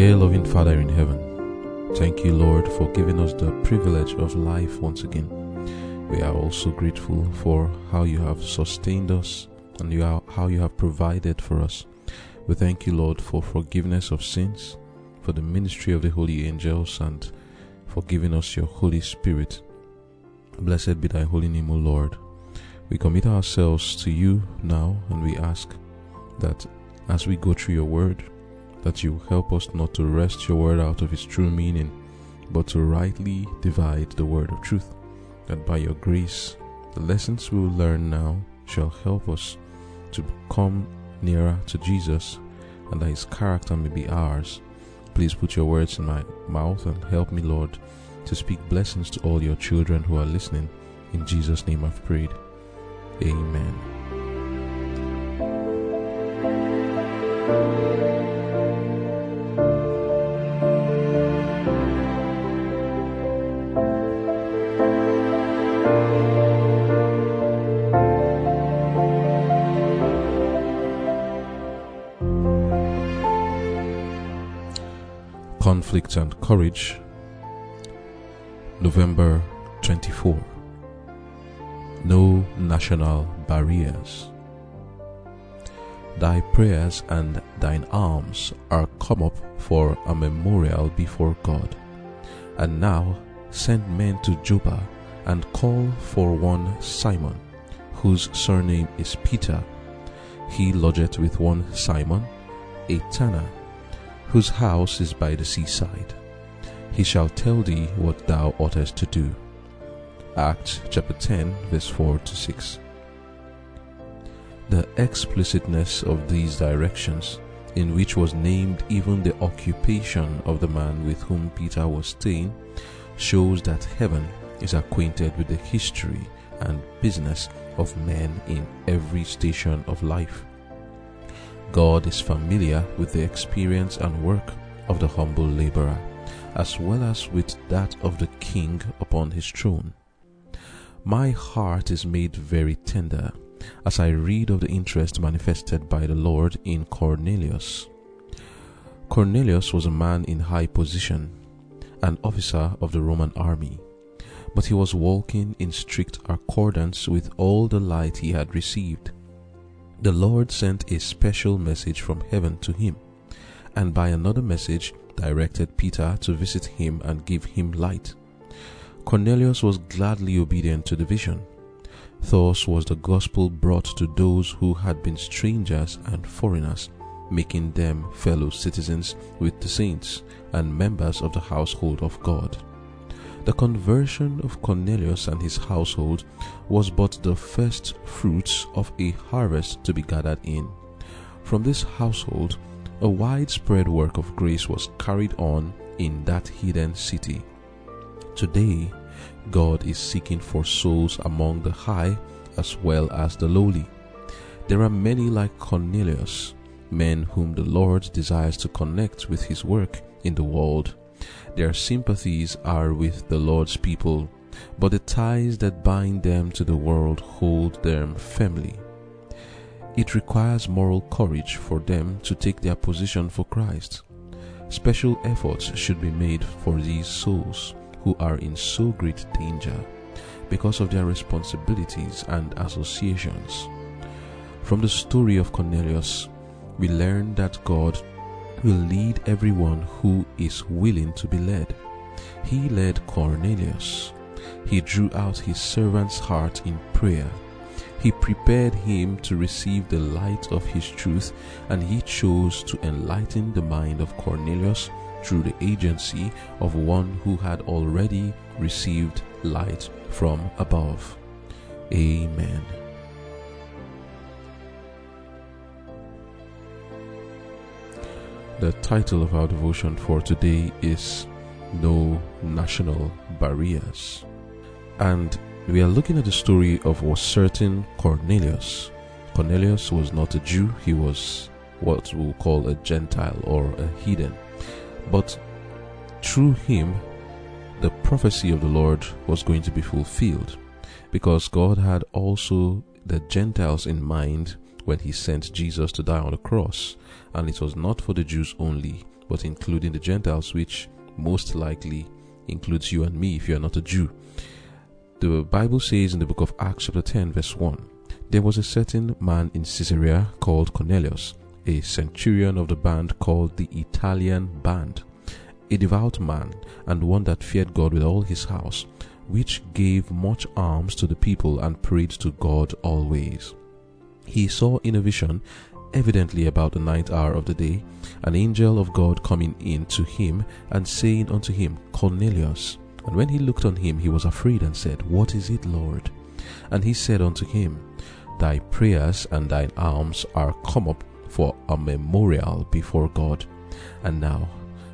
Dear loving Father in heaven, thank you, Lord, for giving us the privilege of life once again. We are also grateful for how you have sustained us and you are, how you have provided for us. We thank you, Lord, for forgiveness of sins, for the ministry of the holy angels, and for giving us your Holy Spirit. Blessed be thy holy name, O Lord. We commit ourselves to you now and we ask that as we go through your word, that you help us not to wrest your word out of its true meaning, but to rightly divide the word of truth. That by your grace, the lessons we will learn now shall help us to come nearer to Jesus and that his character may be ours. Please put your words in my mouth and help me, Lord, to speak blessings to all your children who are listening. In Jesus' name I've prayed. Amen. Conflict and Courage, November 24. No national barriers. Thy prayers and thine alms are come up for a memorial before God. And now send men to Joppa and call for one Simon, whose surname is Peter. He lodgeth with one Simon, a tanner whose house is by the seaside. He shall tell thee what thou oughtest to do. Acts chapter 10, verse 4 to 6. The explicitness of these directions, in which was named even the occupation of the man with whom Peter was staying, shows that heaven is acquainted with the history and business of men in every station of life. God is familiar with the experience and work of the humble laborer, as well as with that of the king upon his throne. My heart is made very tender as I read of the interest manifested by the Lord in Cornelius. Cornelius was a man in high position, an officer of the Roman army, but he was walking in strict accordance with all the light he had received the Lord sent a special message from heaven to him, and by another message directed Peter to visit him and give him light. Cornelius was gladly obedient to the vision. Thus was the gospel brought to those who had been strangers and foreigners, making them fellow citizens with the saints and members of the household of God. The conversion of Cornelius and his household was but the first fruits of a harvest to be gathered in. From this household, a widespread work of grace was carried on in that hidden city. Today, God is seeking for souls among the high as well as the lowly. There are many like Cornelius, men whom the Lord desires to connect with his work in the world their sympathies are with the Lord's people, but the ties that bind them to the world hold them firmly. It requires moral courage for them to take their position for Christ. Special efforts should be made for these souls who are in so great danger because of their responsibilities and associations. From the story of Cornelius, we learn that God will lead everyone who is willing to be led. He led Cornelius. He drew out his servant's heart in prayer. He prepared him to receive the light of his truth, and he chose to enlighten the mind of Cornelius through the agency of one who had already received light from above. Amen. The title of our devotion for today is No National Barriers. And we are looking at the story of a certain Cornelius. Cornelius was not a Jew, he was what we'll call a Gentile or a heathen. But through him, the prophecy of the Lord was going to be fulfilled because God had also the Gentiles in mind when he sent Jesus to die on the cross. And it was not for the Jews only, but including the Gentiles, which most likely includes you and me if you are not a Jew. The Bible says in the book of Acts, chapter 10, verse 1 There was a certain man in Caesarea called Cornelius, a centurion of the band called the Italian Band, a devout man, and one that feared God with all his house, which gave much alms to the people and prayed to God always. He saw in a vision, evidently about the ninth hour of the day, an angel of God coming in to him and saying unto him, Cornelius. And when he looked on him, he was afraid and said, What is it, Lord? And he said unto him, Thy prayers and thine alms are come up for a memorial before God. And now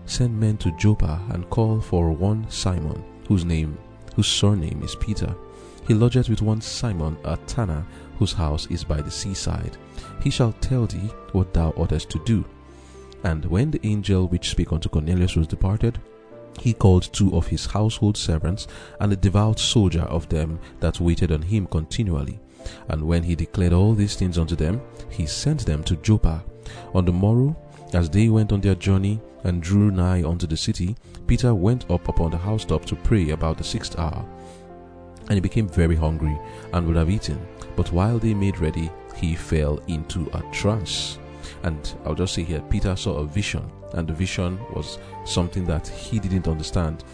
send men to Joppa and call for one Simon, whose name whose surname is Peter. He lodgeth with one Simon a tanner, whose house is by the seaside. He shall tell thee what thou oughtest to do. And when the angel which spake unto Cornelius was departed, he called two of his household servants and a devout soldier of them that waited on him continually. And when he declared all these things unto them, he sent them to Joppa. On the morrow, as they went on their journey and drew nigh unto the city, Peter went up upon the housetop to pray about the sixth hour. And he became very hungry and would have eaten. But while they made ready, he fell into a trance. And I'll just say here, Peter saw a vision, and the vision was something that he didn't understand.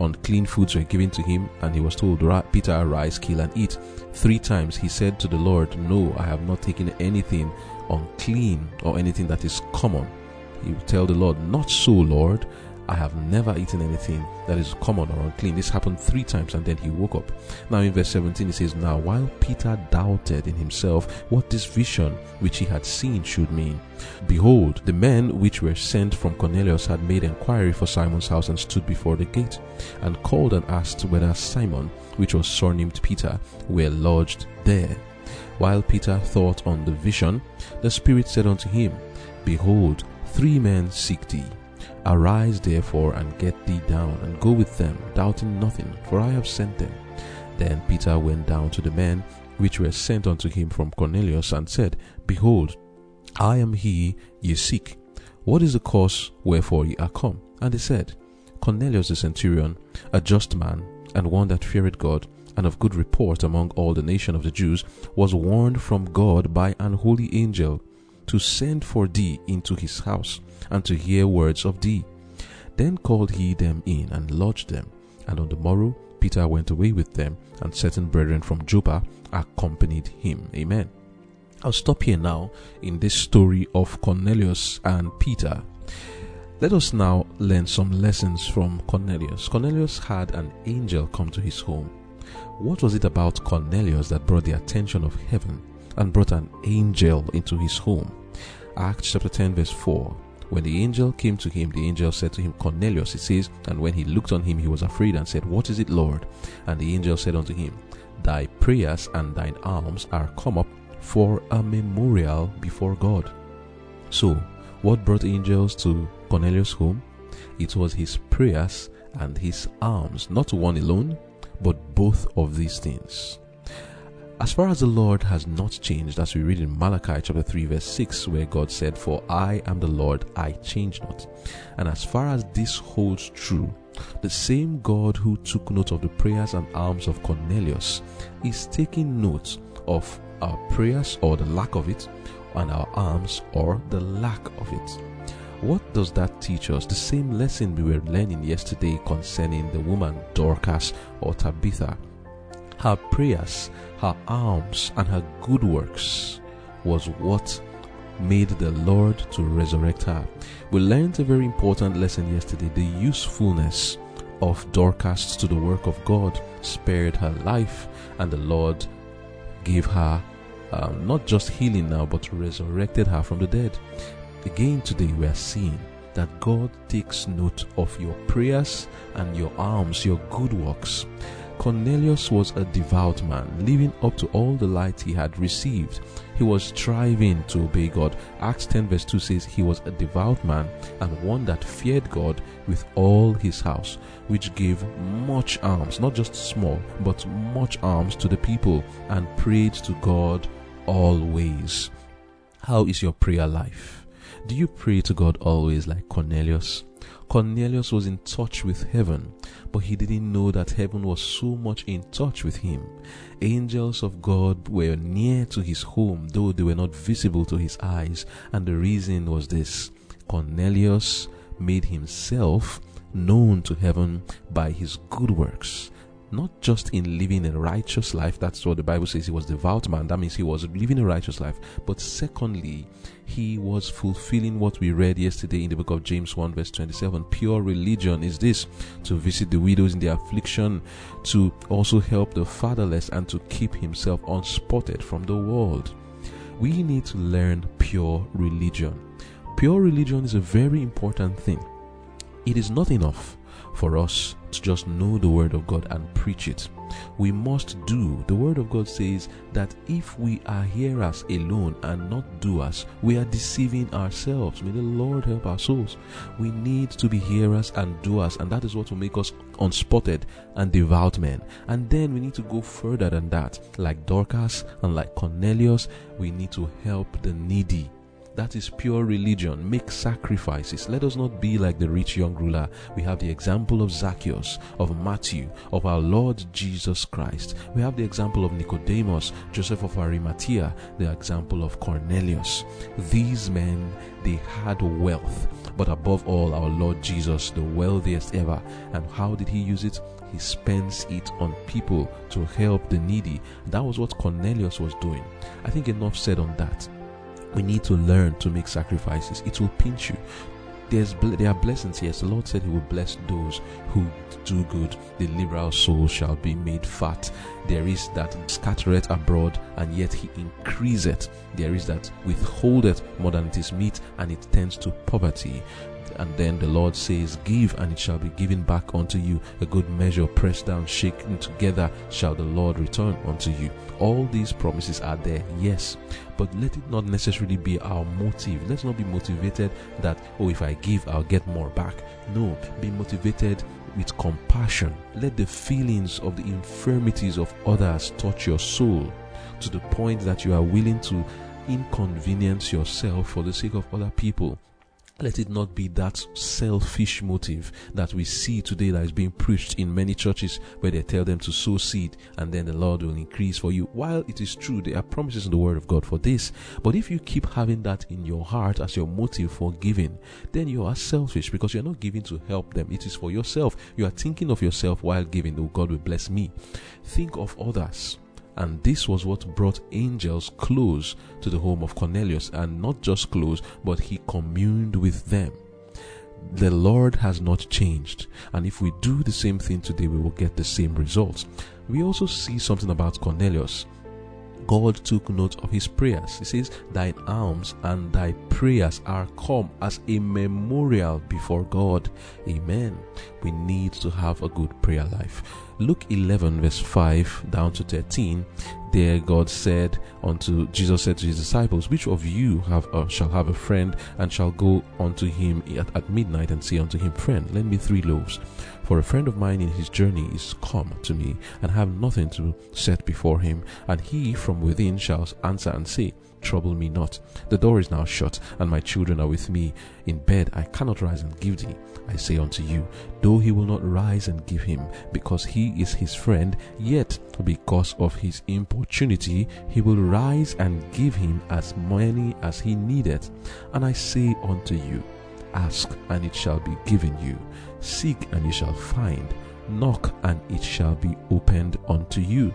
Unclean foods were given to him, and he was told, Peter, arise, kill, and eat. Three times he said to the Lord, No, I have not taken anything unclean or anything that is common. He would tell the Lord, Not so, Lord. I have never eaten anything that is common or unclean. This happened three times and then he woke up. Now in verse 17 he says, Now while Peter doubted in himself what this vision which he had seen should mean, behold, the men which were sent from Cornelius had made inquiry for Simon's house and stood before the gate, and called and asked whether Simon, which was surnamed Peter, were lodged there. While Peter thought on the vision, the Spirit said unto him, Behold, three men seek thee. Arise therefore and get thee down, and go with them, doubting nothing, for I have sent them. Then Peter went down to the men which were sent unto him from Cornelius, and said, Behold, I am he ye seek. What is the cause wherefore ye are come? And they said, Cornelius the centurion, a just man, and one that feared God, and of good report among all the nation of the Jews, was warned from God by an holy angel to send for thee into his house, and to hear words of thee. Then called he them in and lodged them. And on the morrow Peter went away with them, and certain brethren from Joppa accompanied him. Amen. I'll stop here now in this story of Cornelius and Peter. Let us now learn some lessons from Cornelius. Cornelius had an angel come to his home. What was it about Cornelius that brought the attention of heaven and brought an angel into his home? Acts chapter 10, verse 4. When the angel came to him, the angel said to him, Cornelius, it says, and when he looked on him, he was afraid and said, What is it, Lord? And the angel said unto him, Thy prayers and thine alms are come up for a memorial before God. So, what brought angels to Cornelius' home? It was his prayers and his alms, not one alone, but both of these things. As far as the Lord has not changed, as we read in Malachi chapter 3, verse 6, where God said, For I am the Lord, I change not. And as far as this holds true, the same God who took note of the prayers and alms of Cornelius is taking note of our prayers or the lack of it, and our alms or the lack of it. What does that teach us? The same lesson we were learning yesterday concerning the woman Dorcas or Tabitha. Her prayers her alms and her good works was what made the Lord to resurrect her. We learned a very important lesson yesterday the usefulness of Dorcas to the work of God spared her life, and the Lord gave her um, not just healing now, but resurrected her from the dead. Again, today we are seeing that God takes note of your prayers and your alms, your good works. Cornelius was a devout man, living up to all the light he had received. He was striving to obey God. Acts 10 verse 2 says he was a devout man and one that feared God with all his house, which gave much alms, not just small, but much alms to the people, and prayed to God always. How is your prayer life? Do you pray to God always like Cornelius? Cornelius was in touch with heaven, but he didn't know that heaven was so much in touch with him. Angels of God were near to his home, though they were not visible to his eyes, and the reason was this Cornelius made himself known to heaven by his good works not just in living a righteous life, that's what the Bible says he was devout man, that means he was living a righteous life, but secondly, he was fulfilling what we read yesterday in the book of James 1, verse 27. Pure religion is this to visit the widows in their affliction, to also help the fatherless, and to keep himself unspotted from the world. We need to learn pure religion. Pure religion is a very important thing. It is not enough for us to just know the Word of God and preach it. We must do. The Word of God says that if we are hearers alone and not doers, we are deceiving ourselves. May the Lord help our souls. We need to be hearers and doers, and that is what will make us unspotted and devout men. And then we need to go further than that. Like Dorcas and like Cornelius, we need to help the needy that is pure religion. Make sacrifices. Let us not be like the rich young ruler. We have the example of Zacchaeus, of Matthew, of our Lord Jesus Christ. We have the example of Nicodemus, Joseph of Arimathea, the example of Cornelius. These men, they had wealth. But above all, our Lord Jesus, the wealthiest ever. And how did he use it? He spends it on people to help the needy. That was what Cornelius was doing. I think enough said on that. We need to learn to make sacrifices. It will pinch you. There's there are blessings. Yes, the Lord said He will bless those who do good. The liberal soul shall be made fat. There is that scattereth abroad, and yet He increaseth. There is that withholdeth more than it is meet, and it tends to poverty. And then the Lord says, Give, and it shall be given back unto you. A good measure, pressed down, shaken together, shall the Lord return unto you. All these promises are there, yes, but let it not necessarily be our motive. Let's not be motivated that, oh, if I give, I'll get more back. No, be motivated with compassion. Let the feelings of the infirmities of others touch your soul to the point that you are willing to inconvenience yourself for the sake of other people. Let it not be that selfish motive that we see today that is being preached in many churches where they tell them to sow seed and then the Lord will increase for you. While it is true, there are promises in the Word of God for this. But if you keep having that in your heart as your motive for giving, then you are selfish because you're not giving to help them. It is for yourself. You are thinking of yourself while giving. Oh, God will bless me. Think of others. And this was what brought angels close to the home of Cornelius, and not just close, but he communed with them. The Lord has not changed, and if we do the same thing today, we will get the same results. We also see something about Cornelius. God took note of his prayers. He says, Thine alms and thy prayers are come as a memorial before God. Amen. We need to have a good prayer life. Luke 11, verse 5 down to 13, there God said unto Jesus said to his disciples, Which of you have shall have a friend and shall go unto him at, at midnight and say unto him, Friend, lend me three loaves. For a friend of mine in his journey is come to me and have nothing to set before him, and he from within shall answer and say, trouble me not. The door is now shut, and my children are with me. In bed I cannot rise and give thee. I say unto you, though he will not rise and give him, because he is his friend, yet because of his importunity, he will rise and give him as many as he needeth. And I say unto you, Ask, and it shall be given you. Seek, and ye shall find. Knock, and it shall be opened unto you.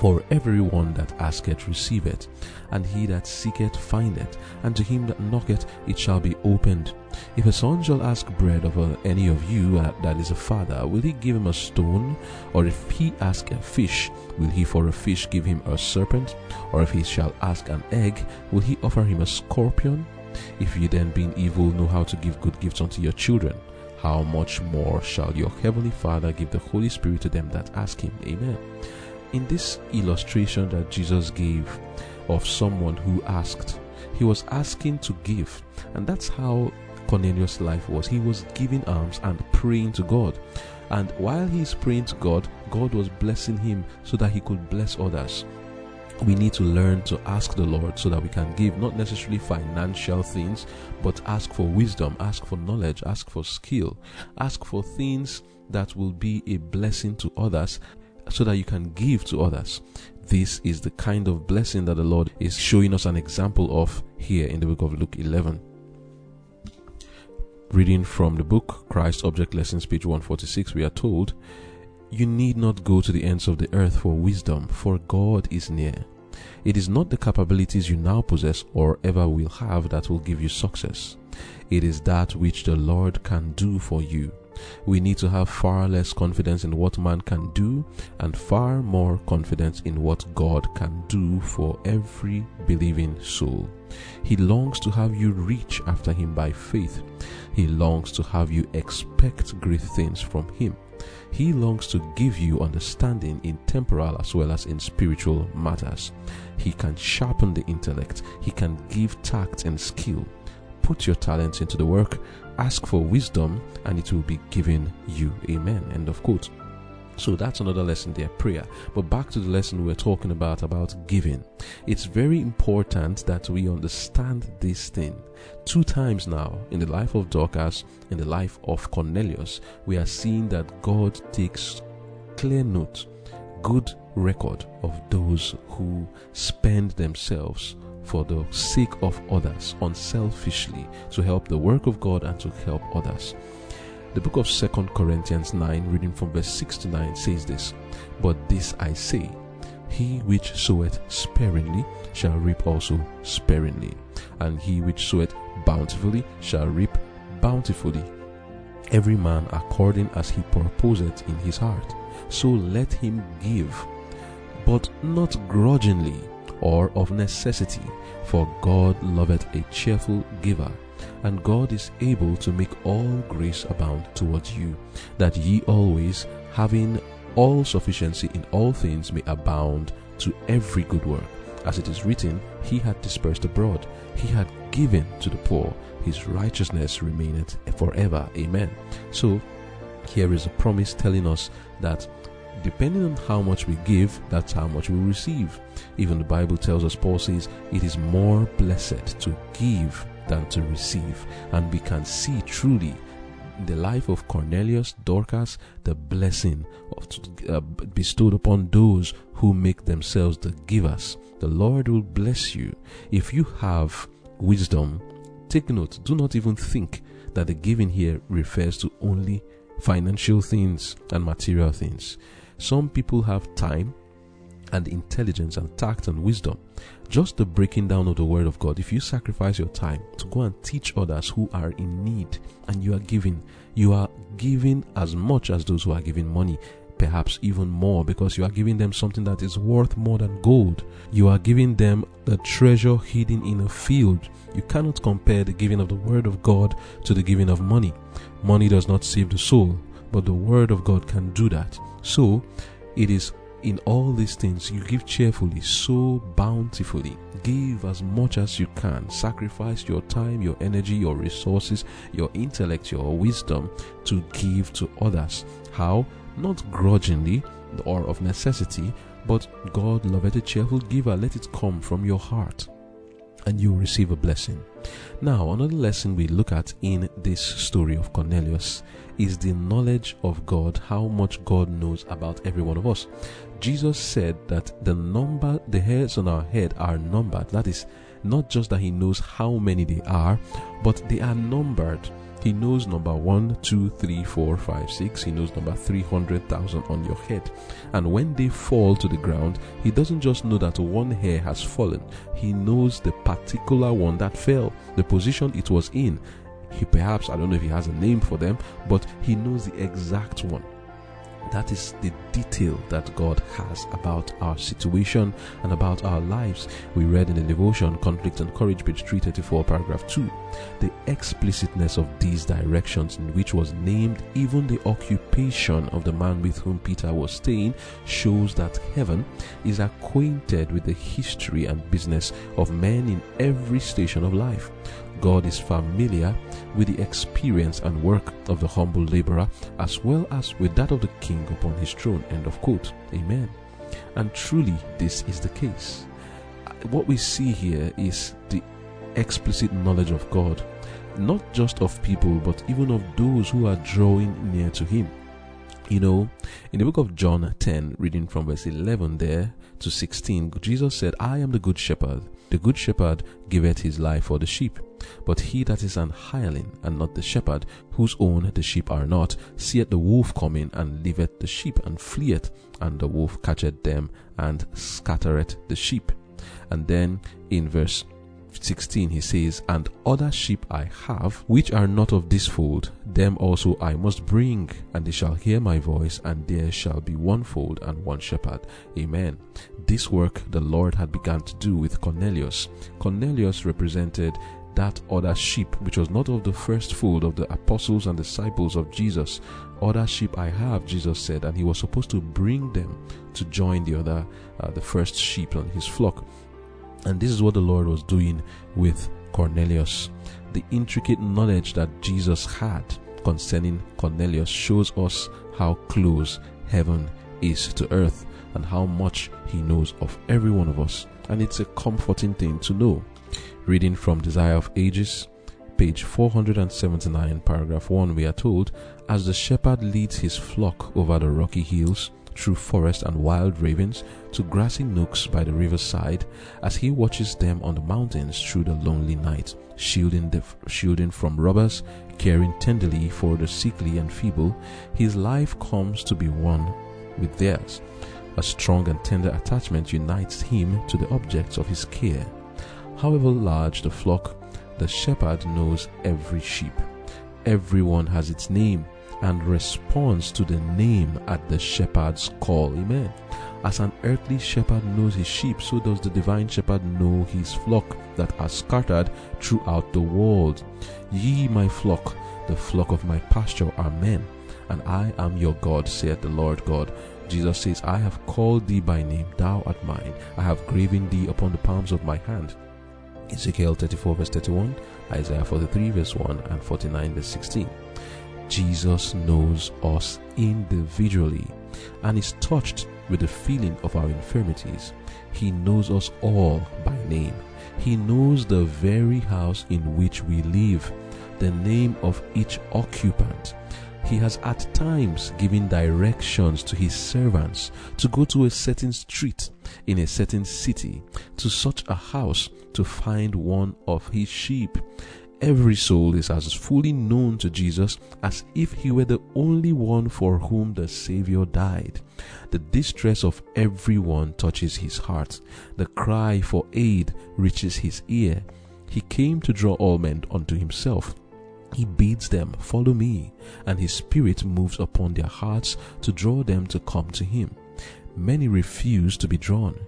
For everyone that asketh receiveth, and he that seeketh findeth, and to him that knocketh it shall be opened. If a son shall ask bread of any of you that is a father, will he give him a stone? Or if he ask a fish, will he for a fish give him a serpent? Or if he shall ask an egg, will he offer him a scorpion? If ye then, being evil, know how to give good gifts unto your children, how much more shall your heavenly Father give the Holy Spirit to them that ask him? Amen in this illustration that Jesus gave of someone who asked, he was asking to give. And that's how Cornelius' life was. He was giving alms and praying to God. And while he's praying to God, God was blessing him so that he could bless others. We need to learn to ask the Lord so that we can give not necessarily financial things, but ask for wisdom, ask for knowledge, ask for skill, ask for things that will be a blessing to others so that you can give to others. This is the kind of blessing that the Lord is showing us an example of here in the book of Luke 11. Reading from the book Christ Object Lessons, page 146, we are told, You need not go to the ends of the earth for wisdom, for God is near. It is not the capabilities you now possess or ever will have that will give you success. It is that which the Lord can do for you. We need to have far less confidence in what man can do and far more confidence in what God can do for every believing soul. He longs to have you reach after Him by faith. He longs to have you expect great things from Him. He longs to give you understanding in temporal as well as in spiritual matters. He can sharpen the intellect. He can give tact and skill. Put your talents into the work, ask for wisdom, and it will be given you. Amen. End of quote. So that's another lesson there, prayer. But back to the lesson we're talking about, about giving. It's very important that we understand this thing. Two times now in the life of Dorcas, in the life of Cornelius, we are seeing that God takes clear note, good record of those who spend themselves for the sake of others unselfishly to help the work of God and to help others. The book of Second Corinthians 9, reading from verse 6 to 9, says this But this I say, he which soweth sparingly shall reap also sparingly, and he which soweth bountifully shall reap bountifully. Every man according as he purposeth in his heart, so let him give, but not grudgingly or of necessity, for God loveth a cheerful giver and God is able to make all grace abound towards you, that ye always, having all sufficiency in all things, may abound to every good work. As it is written, He had dispersed abroad, He had given to the poor, His righteousness remaineth forever. Amen. So, here is a promise telling us that depending on how much we give, that's how much we receive. Even the Bible tells us, Paul says, it is more blessed to give than to receive. And we can see truly the life of Cornelius, Dorcas, the blessing of, uh, bestowed upon those who make themselves the givers. The Lord will bless you. If you have wisdom, take note, do not even think that the giving here refers to only financial things and material things. Some people have time and intelligence and tact and wisdom. Just the breaking down of the Word of God. If you sacrifice your time to go and teach others who are in need and you are giving, you are giving as much as those who are giving money perhaps even more because you are giving them something that is worth more than gold. You are giving them the treasure hidden in a field. You cannot compare the giving of the Word of God to the giving of money. Money does not save the soul, but the Word of God can do that. So, it is in all these things you give cheerfully, so bountifully. Give as much as you can. Sacrifice your time, your energy, your resources, your intellect, your wisdom to give to others. How? Not grudgingly or of necessity, but God loveth a cheerful giver. Let it come from your heart and you receive a blessing. Now, another lesson we look at in this story of Cornelius is the knowledge of God, how much God knows about every one of us. Jesus said that the number, the hairs on our head are numbered. That is not just that He knows how many they are, but they are numbered. He knows number one, two, three, four, five, six. He knows number 300,000 on your head. And when they fall to the ground, He doesn't just know that one hair has fallen, He knows the particular one that fell, the position it was in. He perhaps, I don't know if He has a name for them, but He knows the exact one. That is the detail that God has about our situation and about our lives. We read in the devotion Conflict and Courage, page 334, paragraph 2. The explicitness of these directions, in which was named even the occupation of the man with whom Peter was staying, shows that heaven is acquainted with the history and business of men in every station of life. God is familiar with the experience and work of the humble laborer as well as with that of the king upon his throne. End of quote. Amen. And truly, this is the case. Uh, what we see here is the explicit knowledge of God, not just of people, but even of those who are drawing near to Him. You know, in the book of John 10, reading from verse 11 there to 16, Jesus said, I am the good shepherd. The good shepherd giveth his life for the sheep. But he that is an hireling, and not the shepherd, whose own the sheep are not, seeth the wolf coming, and leaveth the sheep, and fleeth, and the wolf catcheth them, and scattereth the sheep. And then in verse 16 he says, And other sheep I have, which are not of this fold, them also I must bring, and they shall hear my voice, and there shall be one fold and one shepherd. Amen. This work the Lord had begun to do with Cornelius. Cornelius represented that other sheep, which was not of the first fold of the apostles and disciples of Jesus. Other sheep I have, Jesus said, and he was supposed to bring them to join the other, uh, the first sheep on his flock. And this is what the Lord was doing with Cornelius. The intricate knowledge that Jesus had concerning Cornelius shows us how close heaven is to earth and how much he knows of every one of us. And it's a comforting thing to know. Reading from Desire of Ages, page 479, paragraph 1, we are told, As the shepherd leads his flock over the rocky hills, through forest and wild ravens to grassy nooks by the riverside as he watches them on the mountains through the lonely night, shielding, the, shielding from robbers, caring tenderly for the sickly and feeble, his life comes to be one with theirs. A strong and tender attachment unites him to the objects of his care. However large the flock, the shepherd knows every sheep. Everyone has its name and responds to the name at the shepherd's call. Amen. As an earthly shepherd knows his sheep, so does the divine shepherd know his flock that are scattered throughout the world. Ye, my flock, the flock of my pasture, are men, and I am your God, saith the Lord God. Jesus says, I have called thee by name, thou art mine. I have graven thee upon the palms of my hand. Ezekiel 34, verse 31, Isaiah 43, verse 1, and 49, verse 16. Jesus knows us individually and is touched with the feeling of our infirmities. He knows us all by name. He knows the very house in which we live, the name of each occupant. He has at times given directions to his servants to go to a certain street in a certain city, to such a house to find one of his sheep. Every soul is as fully known to Jesus as if he were the only one for whom the Savior died. The distress of everyone touches his heart. The cry for aid reaches his ear. He came to draw all men unto himself. He bids them, Follow me, and his spirit moves upon their hearts to draw them to come to him. Many refuse to be drawn.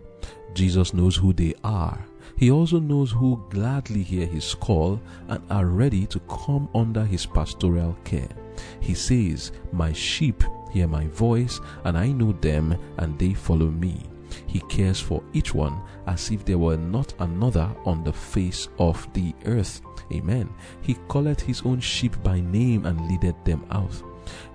Jesus knows who they are he also knows who gladly hear his call and are ready to come under his pastoral care. He says, My sheep hear my voice, and I know them, and they follow me. He cares for each one as if there were not another on the face of the earth. Amen. He calleth his own sheep by name and leadeth them out.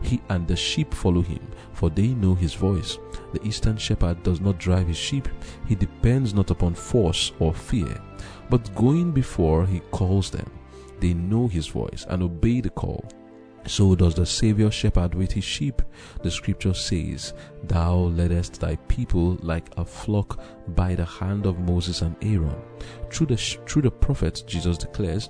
He and the sheep follow him, for they know his voice. The eastern shepherd does not drive his sheep, he depends not upon force or fear, but going before he calls them. They know his voice and obey the call. So does the Savior shepherd with his sheep. The scripture says, Thou leddest thy people like a flock by the hand of Moses and Aaron. Through the, through the prophets, Jesus declares,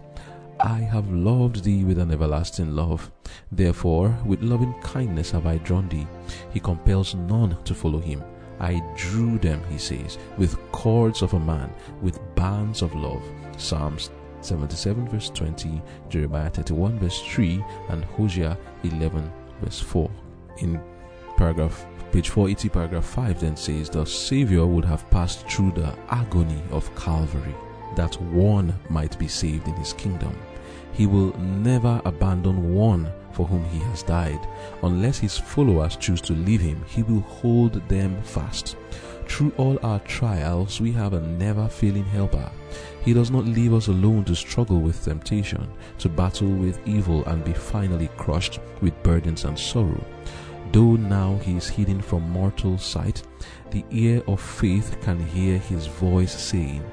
I have loved thee with an everlasting love. Therefore, with loving kindness have I drawn thee. He compels none to follow him. I drew them, he says, with cords of a man, with bands of love. Psalms 77 verse 20, Jeremiah 31 verse 3, and Hosea 11 verse 4. In paragraph page 480 paragraph 5 then says the savior would have passed through the agony of calvary that one might be saved in his kingdom. He will never abandon one for whom he has died. Unless his followers choose to leave him, he will hold them fast. Through all our trials, we have a never failing helper. He does not leave us alone to struggle with temptation, to battle with evil and be finally crushed with burdens and sorrow. Though now he is hidden from mortal sight, the ear of faith can hear his voice saying,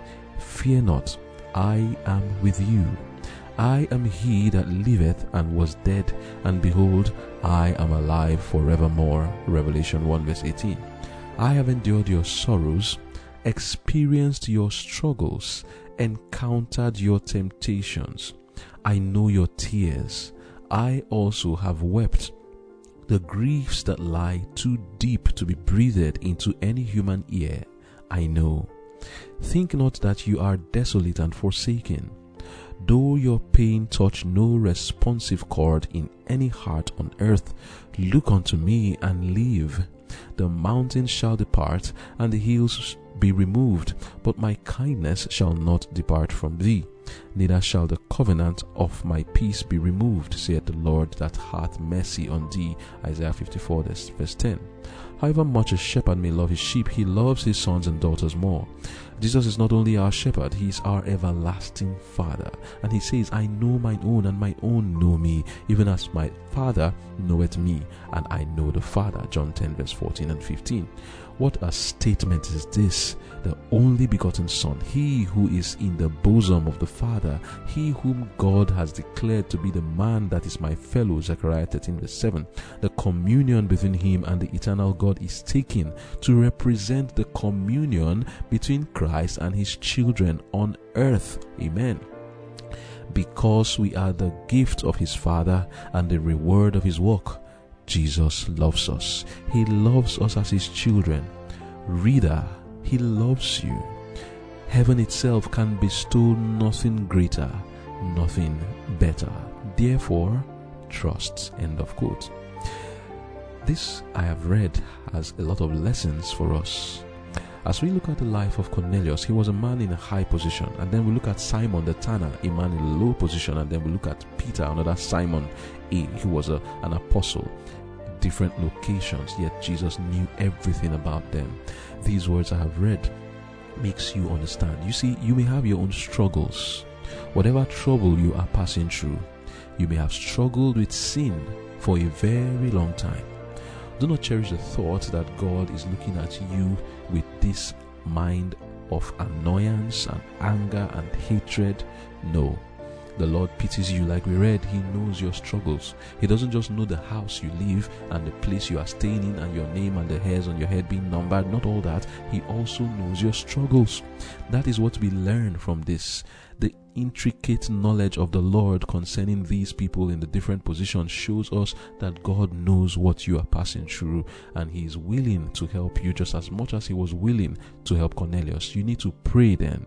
Fear not, I am with you. I am he that liveth and was dead, and behold, I am alive forevermore. Revelation 1 verse 18. I have endured your sorrows, experienced your struggles, encountered your temptations. I know your tears. I also have wept. The griefs that lie too deep to be breathed into any human ear, I know. Think not that you are desolate and forsaken. Though your pain touch no responsive chord in any heart on earth, look unto me and live. The mountains shall depart, and the hills be removed, but my kindness shall not depart from thee, neither shall the covenant of my peace be removed, saith the Lord that hath mercy on thee. Isaiah 54, verse 10. However much a shepherd may love his sheep, he loves his sons and daughters more. Jesus is not only our shepherd, he is our everlasting Father. And he says, I know mine own, and my own know me, even as my Father knoweth me, and I know the Father. John 10, verse 14 and 15. What a statement is this! The only begotten Son, he who is in the bosom of the Father, he whom God has declared to be the man that is my fellow, Zechariah 13, verse 7. The communion between him and the eternal God is taken to represent the communion between Christ and his children on earth. Amen because we are the gift of his Father and the reward of his work. Jesus loves us. He loves us as His children. Reader, He loves you. Heaven itself can bestow nothing greater, nothing better. Therefore, trust. End of quote. This I have read has a lot of lessons for us. As we look at the life of Cornelius, he was a man in a high position. And then we look at Simon the tanner, a man in a low position. And then we look at Peter, another Simon, he was a, an apostle different locations, yet Jesus knew everything about them. These words I have read makes you understand. You see, you may have your own struggles. Whatever trouble you are passing through, you may have struggled with sin for a very long time. Do not cherish the thought that God is looking at you with this mind of annoyance and anger and hatred. No, the Lord pities you, like we read. He knows your struggles. He doesn't just know the house you live and the place you are staying in and your name and the hairs on your head being numbered. Not all that. He also knows your struggles. That is what we learn from this. The intricate knowledge of the Lord concerning these people in the different positions shows us that God knows what you are passing through and He is willing to help you just as much as He was willing to help Cornelius. You need to pray then.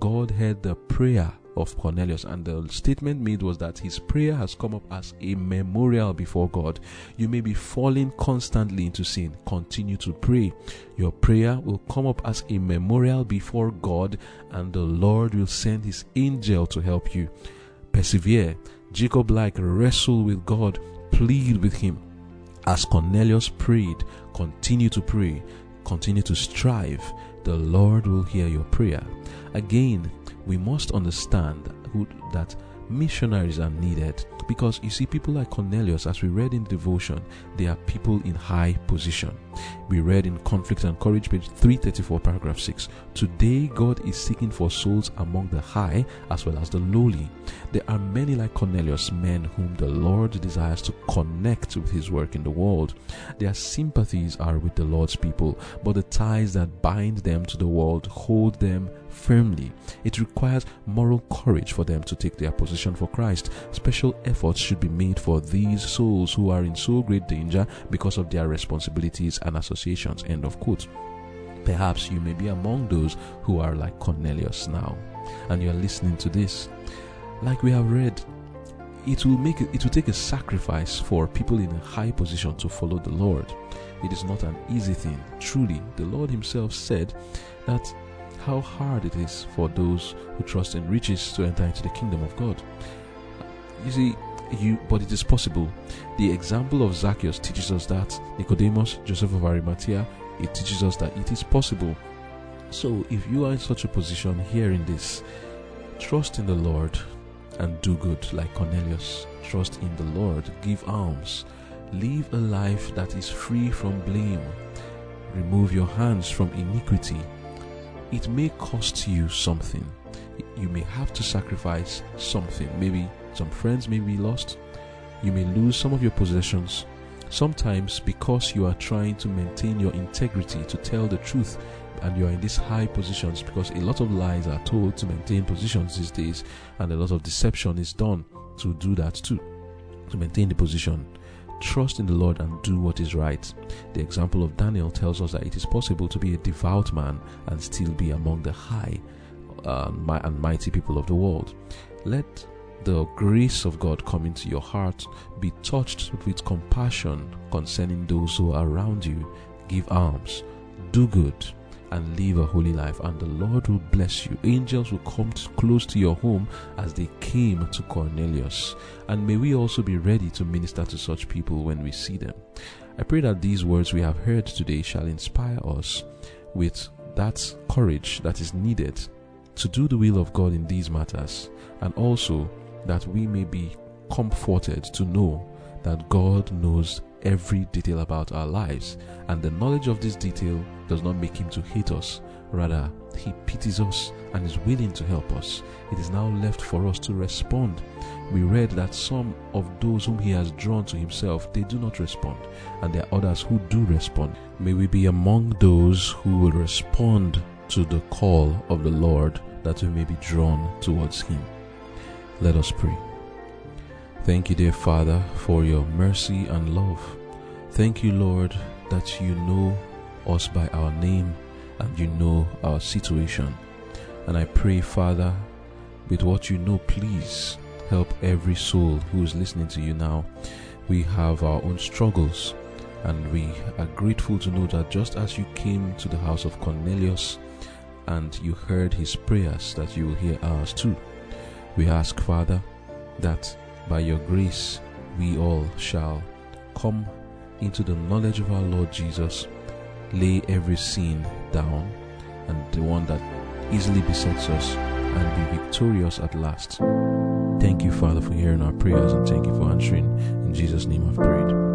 God heard the prayer of Cornelius, and the statement made was that his prayer has come up as a memorial before God. You may be falling constantly into sin. Continue to pray. Your prayer will come up as a memorial before God, and the Lord will send his angel to help you. Persevere. Jacob like wrestle with God, plead with him. As Cornelius prayed, continue to pray, continue to strive. The Lord will hear your prayer. Again, we must understand who, that missionaries are needed because you see people like Cornelius as we read in devotion they are people in high position. We read in conflict and courage page 334 paragraph 6 today god is seeking for souls among the high as well as the lowly. There are many like cornelius men whom the lord desires to connect with his work in the world. Their sympathies are with the lord's people but the ties that bind them to the world hold them firmly. It requires moral courage for them to take their position for Christ. Special efforts should be made for these souls who are in so great danger because of their responsibilities and associations. End of quote. Perhaps you may be among those who are like Cornelius now, and you are listening to this. Like we have read, it will make it will take a sacrifice for people in a high position to follow the Lord. It is not an easy thing. Truly, the Lord Himself said that how hard it is for those who trust in riches to enter into the kingdom of God. You see, you but it is possible. The example of Zacchaeus teaches us that Nicodemus, Joseph of Arimathea, it teaches us that it is possible. So if you are in such a position hearing this, trust in the Lord and do good like Cornelius. Trust in the Lord, give alms, Live a life that is free from blame. Remove your hands from iniquity. It may cost you something. You may have to sacrifice something. Maybe some friends may be lost. You may lose some of your possessions. Sometimes, because you are trying to maintain your integrity, to tell the truth, and you are in these high positions, because a lot of lies are told to maintain positions these days, and a lot of deception is done to do that too, to maintain the position. Trust in the Lord and do what is right. The example of Daniel tells us that it is possible to be a devout man and still be among the high uh, and mighty people of the world. Let the grace of God come into your heart. Be touched with compassion concerning those who are around you. Give alms, do good, and live a holy life, and the Lord will bless you. Angels will come close to your home as they came to Cornelius. And may we also be ready to minister to such people when we see them. I pray that these words we have heard today shall inspire us with that courage that is needed to do the will of God in these matters, and also that we may be comforted to know that God knows every detail about our lives, and the knowledge of this detail does not make him to hate us. Rather, he pities us and is willing to help us. It is now left for us to respond. We read that some of those whom he has drawn to himself, they do not respond, and there are others who do respond. May we be among those who will respond to the call of the Lord that we may be drawn towards him. Let us pray. Thank you, dear Father, for your mercy and love. Thank you, Lord, that you know us by our name and you know our situation. And I pray, Father, with what you know, please help every soul who is listening to you now. We have our own struggles, and we are grateful to know that just as you came to the house of Cornelius and you heard his prayers, that you will hear ours too. We ask, Father, that by your grace we all shall come into the knowledge of our Lord Jesus, lay every sin down, and the one that easily besets us, and be victorious at last. Thank you, Father, for hearing our prayers, and thank you for answering. In Jesus' name I've prayed.